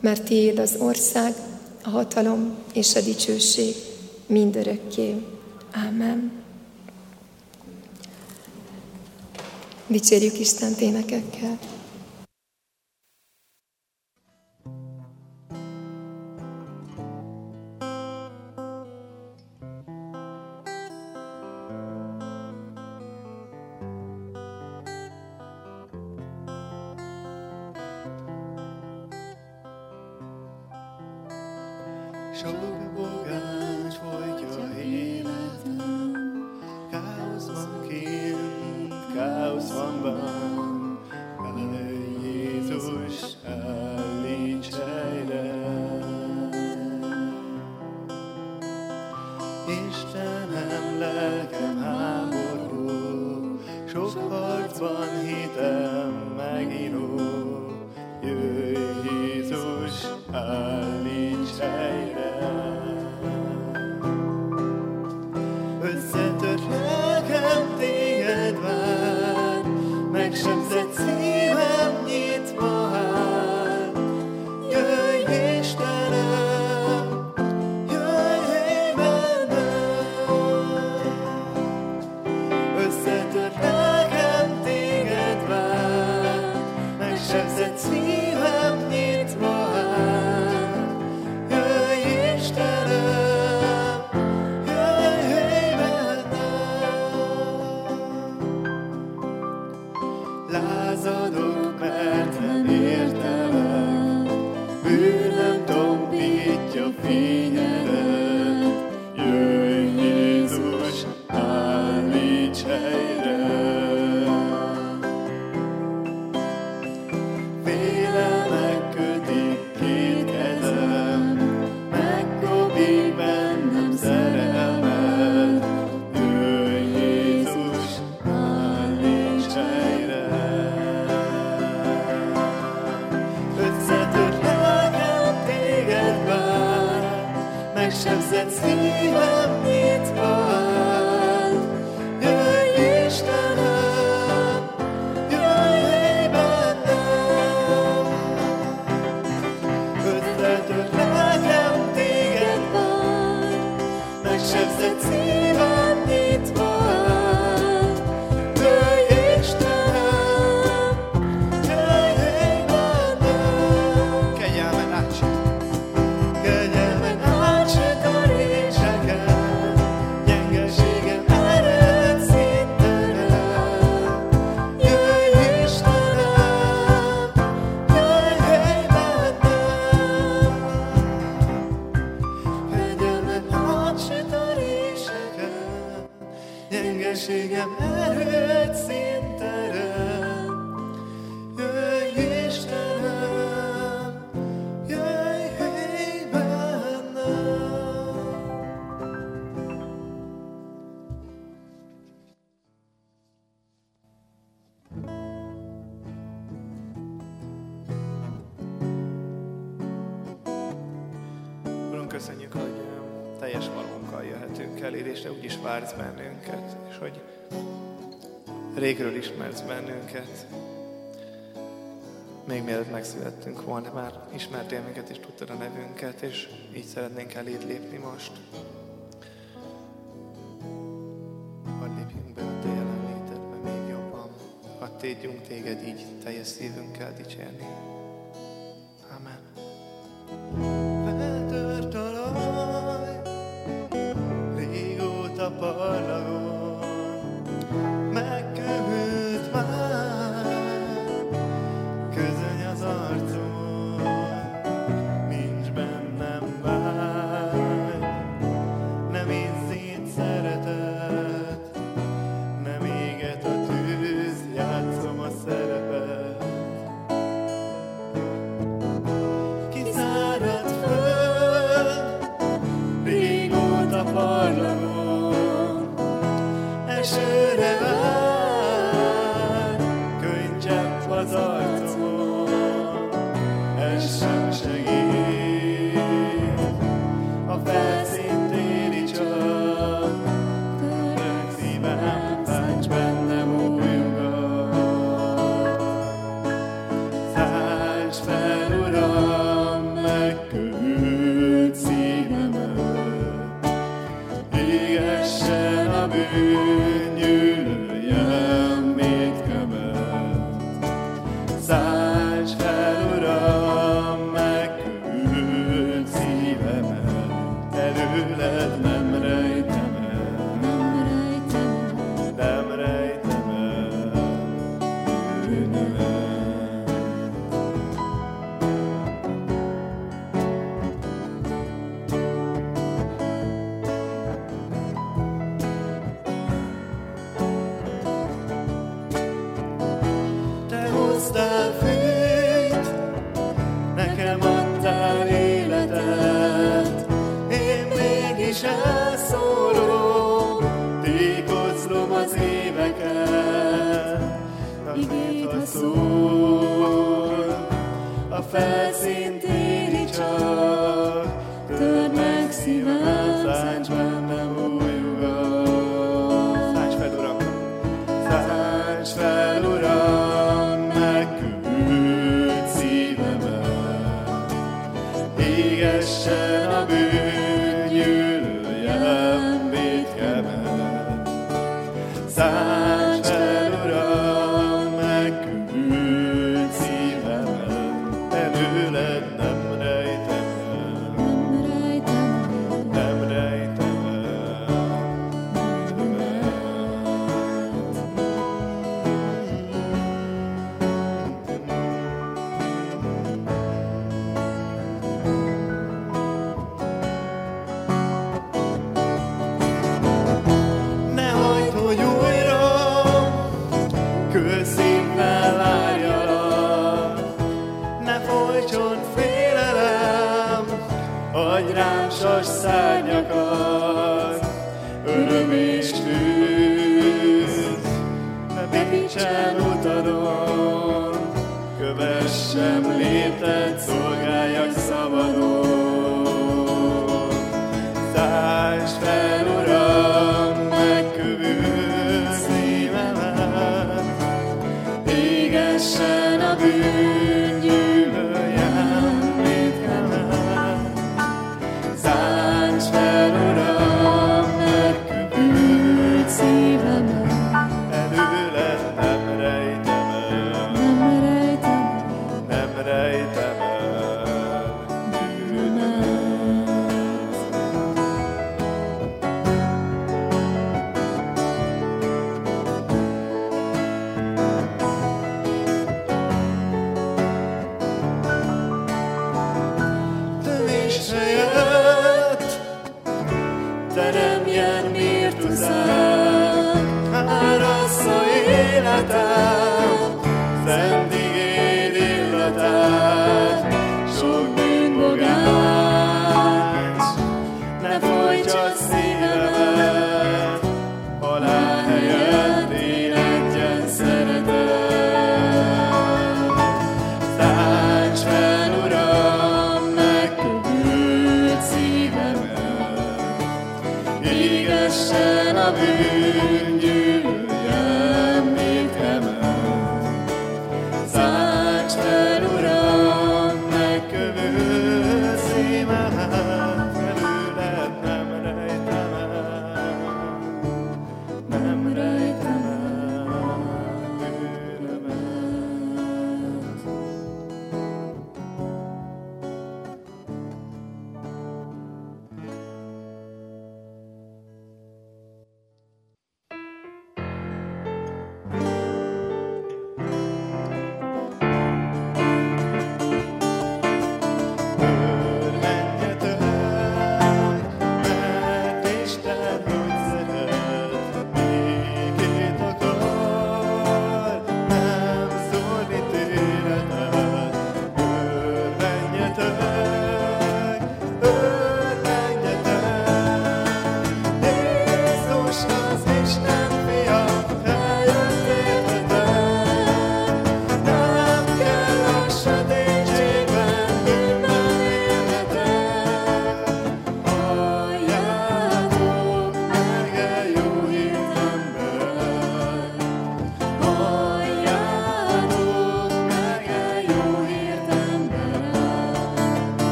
mert tiéd az ország, a hatalom és a dicsőség mindörökké. Amen. Dicsérjük Isten énekekkel. Még mielőtt megszülettünk volna, már ismertél minket és tudtad a nevünket, és így szeretnénk eléd lépni most. Hadd lépjünk be a te jelenlétedbe még jobban. Hadd tédjunk téged így teljes szívünkkel dicsérni. Amen. Feltört talaj, régóta parlagos, está.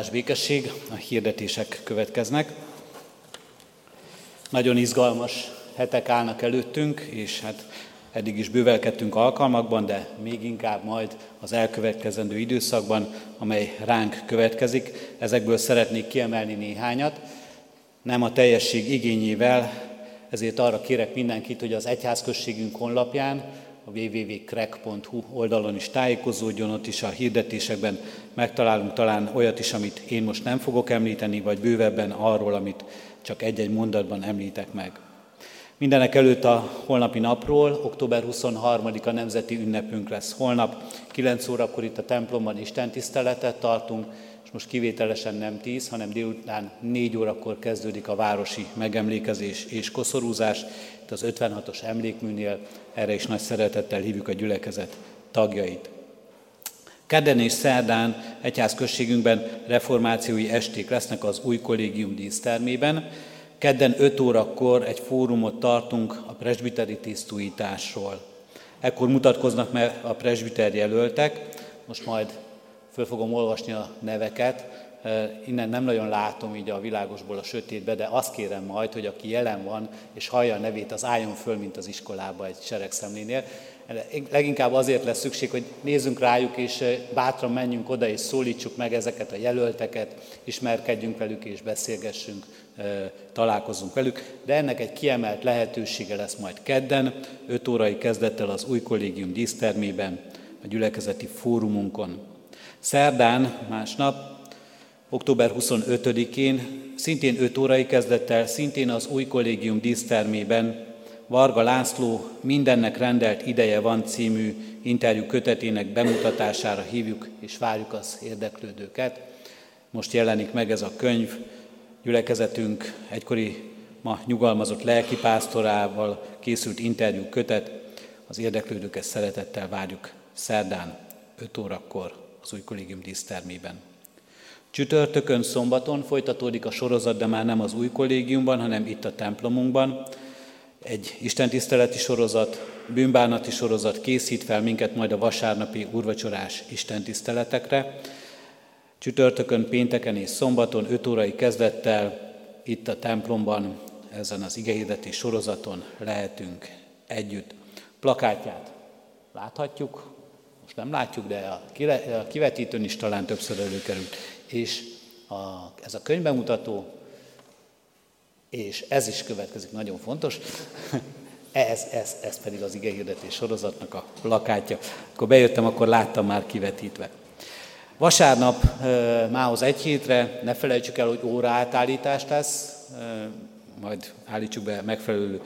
Áldás békesség, a hirdetések következnek. Nagyon izgalmas hetek állnak előttünk, és hát Eddig is bővelkedtünk alkalmakban, de még inkább majd az elkövetkezendő időszakban, amely ránk következik. Ezekből szeretnék kiemelni néhányat. Nem a teljesség igényével, ezért arra kérek mindenkit, hogy az egyházközségünk honlapján, a www.krek.hu oldalon is tájékozódjon, ott is a hirdetésekben megtalálunk talán olyat is, amit én most nem fogok említeni, vagy bővebben arról, amit csak egy-egy mondatban említek meg. Mindenek előtt a holnapi napról, október 23-a nemzeti ünnepünk lesz holnap. 9 órakor itt a templomban Isten tiszteletet tartunk, és most kivételesen nem 10, hanem délután 4 órakor kezdődik a városi megemlékezés és koszorúzás. Itt az 56-os emlékműnél erre is nagy szeretettel hívjuk a gyülekezet tagjait. Kedden és szerdán egyházközségünkben reformációi esték lesznek az új kollégium dísztermében. Kedden 5 órakor egy fórumot tartunk a presbiteri tisztújításról. Ekkor mutatkoznak meg a presbiter jelöltek, most majd föl fogom olvasni a neveket, innen nem nagyon látom így a világosból a sötétbe, de azt kérem majd, hogy aki jelen van és hallja a nevét, az álljon föl, mint az iskolába egy seregszemlénél. Leginkább azért lesz szükség, hogy nézzünk rájuk, és bátran menjünk oda, és szólítsuk meg ezeket a jelölteket, ismerkedjünk velük, és beszélgessünk, találkozunk velük. De ennek egy kiemelt lehetősége lesz majd kedden, 5 órai kezdettel az új kollégium dísztermében, a gyülekezeti fórumunkon. Szerdán, másnap, október 25-én, szintén 5 órai kezdettel, szintén az új kollégium dísztermében Varga László Mindennek rendelt ideje van című interjú kötetének bemutatására hívjuk és várjuk az érdeklődőket. Most jelenik meg ez a könyv, gyülekezetünk egykori ma nyugalmazott lelkipásztorával készült interjú kötet. Az érdeklődőket szeretettel várjuk szerdán 5 órakor az új kollégium dísztermében. Csütörtökön, szombaton folytatódik a sorozat, de már nem az új kollégiumban, hanem itt a templomunkban. Egy istentiszteleti sorozat, bűnbánati sorozat készít fel minket majd a vasárnapi urvacsorás istentiszteletekre. Csütörtökön, pénteken és szombaton 5 órai kezdettel itt a templomban, ezen az igehirdetés sorozaton lehetünk együtt. Plakátját láthatjuk, most nem látjuk, de a kivetítőn is talán többször előkerült. És a, ez a könyvbemutató, és ez is következik, nagyon fontos, ez, ez, ez pedig az igehirdetés sorozatnak a plakátja. Akkor bejöttem, akkor láttam már kivetítve. Vasárnap mához egy hétre, ne felejtsük el, hogy óraátállítás lesz, majd állítsuk be megfelelően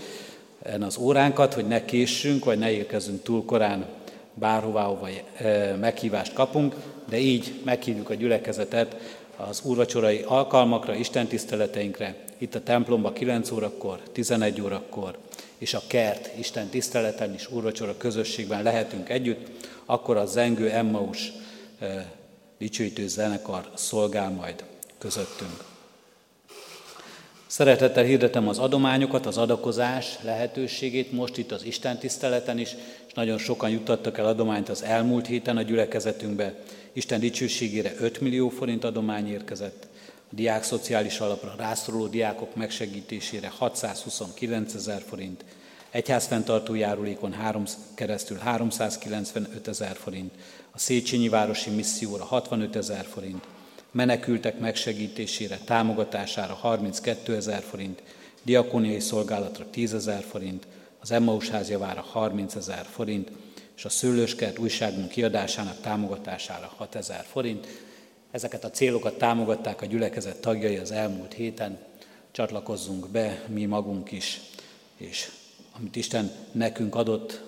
az óránkat, hogy ne késsünk, vagy ne érkezzünk túl korán bárhová, ahova meghívást kapunk, de így meghívjuk a gyülekezetet az úrvacsorai alkalmakra, istentiszteleteinkre, itt a templomba 9 órakor, 11 órakor, és a kert Isten tiszteleten is úrvacsora közösségben lehetünk együtt, akkor a zengő Emmaus dicsőítő zenekar szolgál majd közöttünk. Szeretettel hirdetem az adományokat, az adakozás lehetőségét most itt az Isten tiszteleten is, nagyon sokan juttattak el adományt az elmúlt héten a gyülekezetünkbe. Isten dicsőségére 5 millió forint adomány érkezett, a diák szociális alapra rászoruló diákok megsegítésére 629 ezer forint, egyházfenntartó járulékon három, keresztül 395 ezer forint, a Széchenyi Városi Misszióra 65 ezer forint, menekültek megsegítésére, támogatására 32 ezer forint, diakóniai szolgálatra 10 ezer forint, az Emmaus házjavára 30 ezer forint, és a Szőlőskert újságunk kiadásának támogatására 6 ezer forint. Ezeket a célokat támogatták a gyülekezet tagjai az elmúlt héten. Csatlakozzunk be mi magunk is, és amit Isten nekünk adott,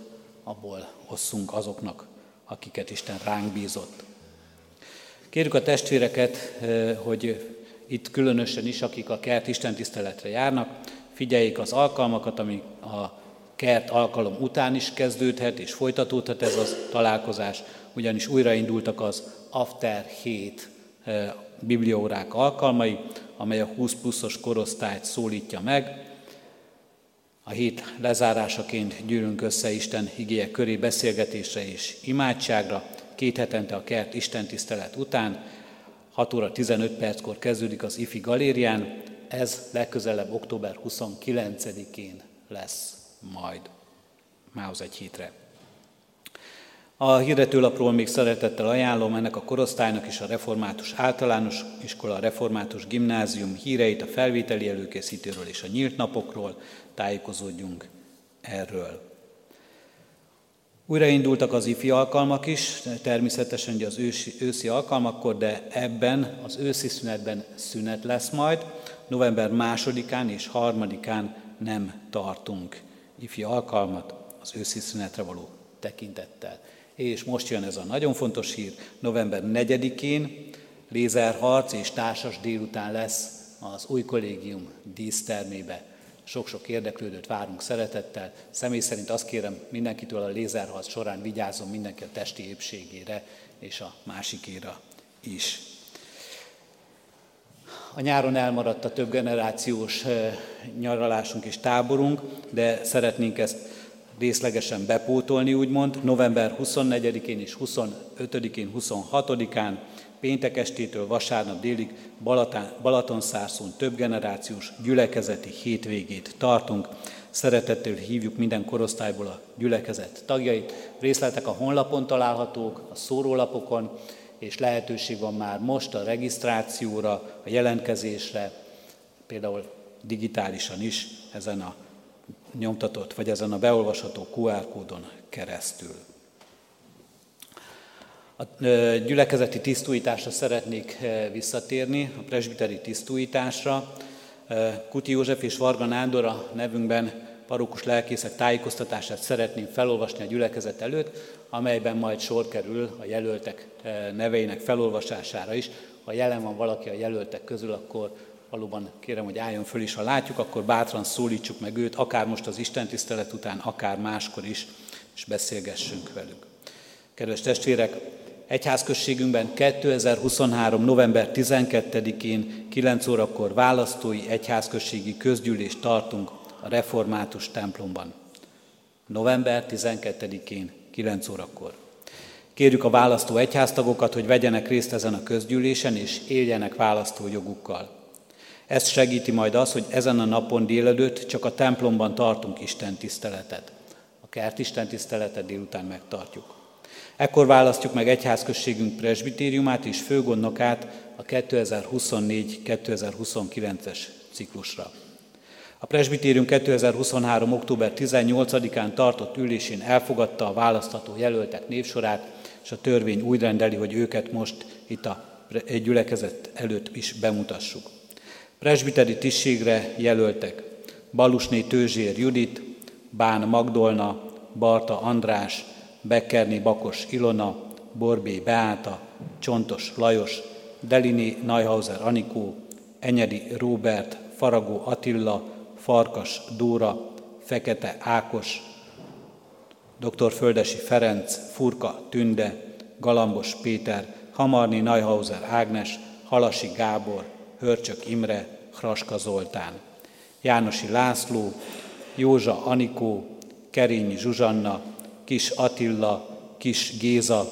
abból osszunk azoknak, akiket Isten ránk bízott. Kérjük a testvéreket, eh, hogy itt különösen is, akik a kert Isten tiszteletre járnak, figyeljék az alkalmakat, ami a kert alkalom után is kezdődhet, és folytatódhat ez a találkozás, ugyanis újraindultak az After 7 eh, bibliórák alkalmai, amely a 20 pluszos korosztályt szólítja meg. A hét lezárásaként gyűlünk össze Isten igéje köré beszélgetésre és imádságra, két hetente a kert Isten tisztelet után, 6 óra 15 perckor kezdődik az IFI galérián, ez legközelebb október 29-én lesz majd. mához egy hétre. A hirdetőlapról még szeretettel ajánlom ennek a korosztálynak is a református általános iskola, református gimnázium híreit, a felvételi előkészítőről és a nyílt napokról tájékozódjunk erről. Újraindultak az ifi alkalmak is, természetesen ugye az ősi, őszi alkalmakkor, de ebben az őszi szünetben szünet lesz majd. November másodikán és harmadikán nem tartunk ifi alkalmat az őszi szünetre való tekintettel. És most jön ez a nagyon fontos hír, november 4-én lézerharc és társas délután lesz az új kollégium dísztermébe sok-sok érdeklődőt várunk szeretettel. Személy szerint azt kérem mindenkitől a lézerharc során vigyázzon mindenki a testi épségére és a másikéra is. A nyáron elmaradt a több generációs eh, nyaralásunk és táborunk, de szeretnénk ezt részlegesen bepótolni, úgymond, november 24-én és 25-én, 26-án péntek estétől vasárnap délig Balatonszárszón több generációs gyülekezeti hétvégét tartunk. Szeretettel hívjuk minden korosztályból a gyülekezet tagjait. Részletek a honlapon találhatók, a szórólapokon, és lehetőség van már most a regisztrációra, a jelentkezésre, például digitálisan is ezen a nyomtatott, vagy ezen a beolvasható QR kódon keresztül. A gyülekezeti tisztújításra szeretnék visszatérni, a presbiteri tisztújításra. Kuti József és Varga Nándor a nevünkben parókus lelkészek tájékoztatását szeretném felolvasni a gyülekezet előtt, amelyben majd sor kerül a jelöltek neveinek felolvasására is. Ha jelen van valaki a jelöltek közül, akkor valóban kérem, hogy álljon föl is, ha látjuk, akkor bátran szólítsuk meg őt, akár most az Isten tisztelet után, akár máskor is, és beszélgessünk velük. Kedves testvérek, egyházközségünkben 2023. november 12-én 9 órakor választói egyházközségi közgyűlést tartunk a református templomban. November 12-én 9 órakor. Kérjük a választó egyháztagokat, hogy vegyenek részt ezen a közgyűlésen, és éljenek választójogukkal. Ezt segíti majd az, hogy ezen a napon délelőtt csak a templomban tartunk Isten tiszteletet. A kert Isten tiszteletet délután megtartjuk. Ekkor választjuk meg egyházközségünk presbitériumát és főgondnokát a 2024-2029-es ciklusra. A presbitérium 2023. október 18-án tartott ülésén elfogadta a választató jelöltek névsorát, és a törvény úgy rendeli, hogy őket most itt a gyülekezet előtt is bemutassuk. Presbiteri tisztségre jelöltek Balusné Tőzsér Judit, Bán Magdolna, Barta András, Bekkerni Bakos Ilona, Borbé Beáta, Csontos Lajos, Delini Neuhauser Anikó, Enyedi Róbert, Faragó Attila, Farkas Dóra, Fekete Ákos, dr. Földesi Ferenc, Furka Tünde, Galambos Péter, Hamarni Neuhauser Ágnes, Halasi Gábor, Hörcsök Imre, Hraska Zoltán, Jánosi László, Józsa Anikó, Kerényi Zsuzsanna, Kis Attila, Kis Géza,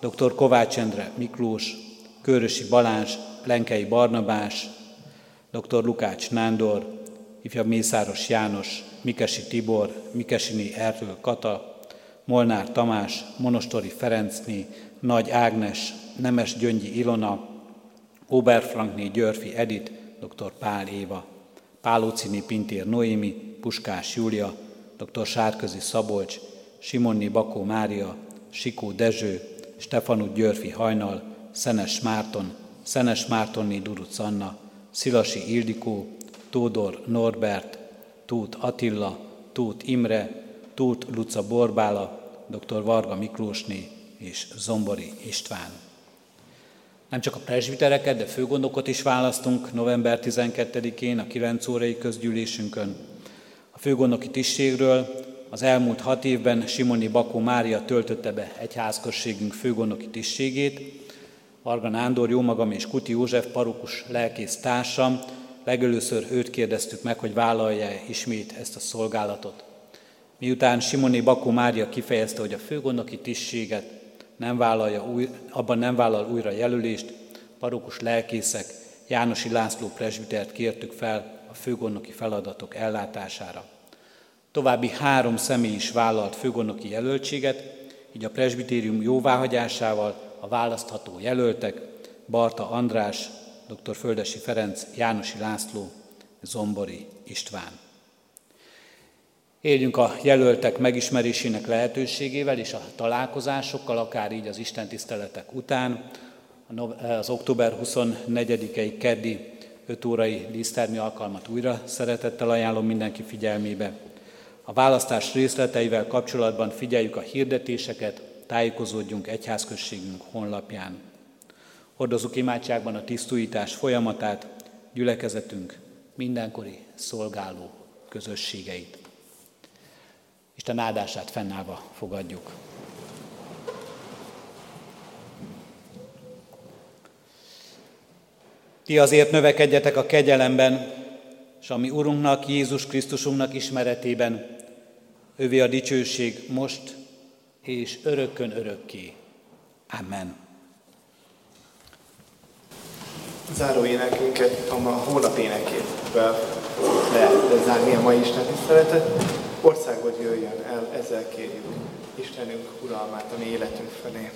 dr. Kovács Endre Miklós, Körösi Balázs, Lenkei Barnabás, dr. Lukács Nándor, ifjabb Mészáros János, Mikesi Tibor, Mikesini Erről Kata, Molnár Tamás, Monostori Ferencné, Nagy Ágnes, Nemes Gyöngyi Ilona, Oberfrankné Györfi Edit, dr. Pál Éva, Pálócini Pintér Noémi, Puskás Júlia, dr. Sárközi Szabolcs, Simonni Bakó Mária, Sikó Dezső, Stefanu Györfi Hajnal, Szenes Márton, Szenes Mártonni Duruc Anna, Szilasi Ildikó, Tódor Norbert, Tóth Attila, Tóth Imre, Tóth Luca Borbála, dr. Varga Miklósné és Zombori István. Nem csak a presbitereket, de főgondokot is választunk november 12-én a 9 órai közgyűlésünkön. A főgondoki tisztségről az elmúlt hat évben Simoni Bakó Mária töltötte be egyházközségünk főgondoki tisztségét. Varga Nándor, jómagam és Kuti József parukus lelkész társam, legelőször őt kérdeztük meg, hogy vállalja -e ismét ezt a szolgálatot. Miután Simoni Bakó Mária kifejezte, hogy a főgondoki tisztséget nem vállalja új, abban nem vállal újra jelölést, parukus lelkészek Jánosi László presbitert kértük fel a főgondoki feladatok ellátására. További három személy is vállalt főgondnoki jelöltséget, így a presbitérium jóváhagyásával a választható jelöltek Barta András, dr. Földesi Ferenc, Jánosi László, Zombori István. Éljünk a jelöltek megismerésének lehetőségével és a találkozásokkal, akár így az Isten tiszteletek után, az október 24-i keddi 5 órai dísztermi alkalmat újra szeretettel ajánlom mindenki figyelmébe. A választás részleteivel kapcsolatban figyeljük a hirdetéseket, tájékozódjunk egyházközségünk honlapján. Hordozunk imádságban a tisztújítás folyamatát, gyülekezetünk mindenkori szolgáló közösségeit. Isten áldását fennállva fogadjuk. Ti azért növekedjetek a kegyelemben, és ami Urunknak, Jézus Krisztusunknak ismeretében, ővé a dicsőség most és örökkön örökké. Amen. Záró énekünket a hónap énekével le, lezárni a mai Isten tiszteletet. Országod jöjjön el, ezzel kérjük Istenünk uralmát a mi életünk felé.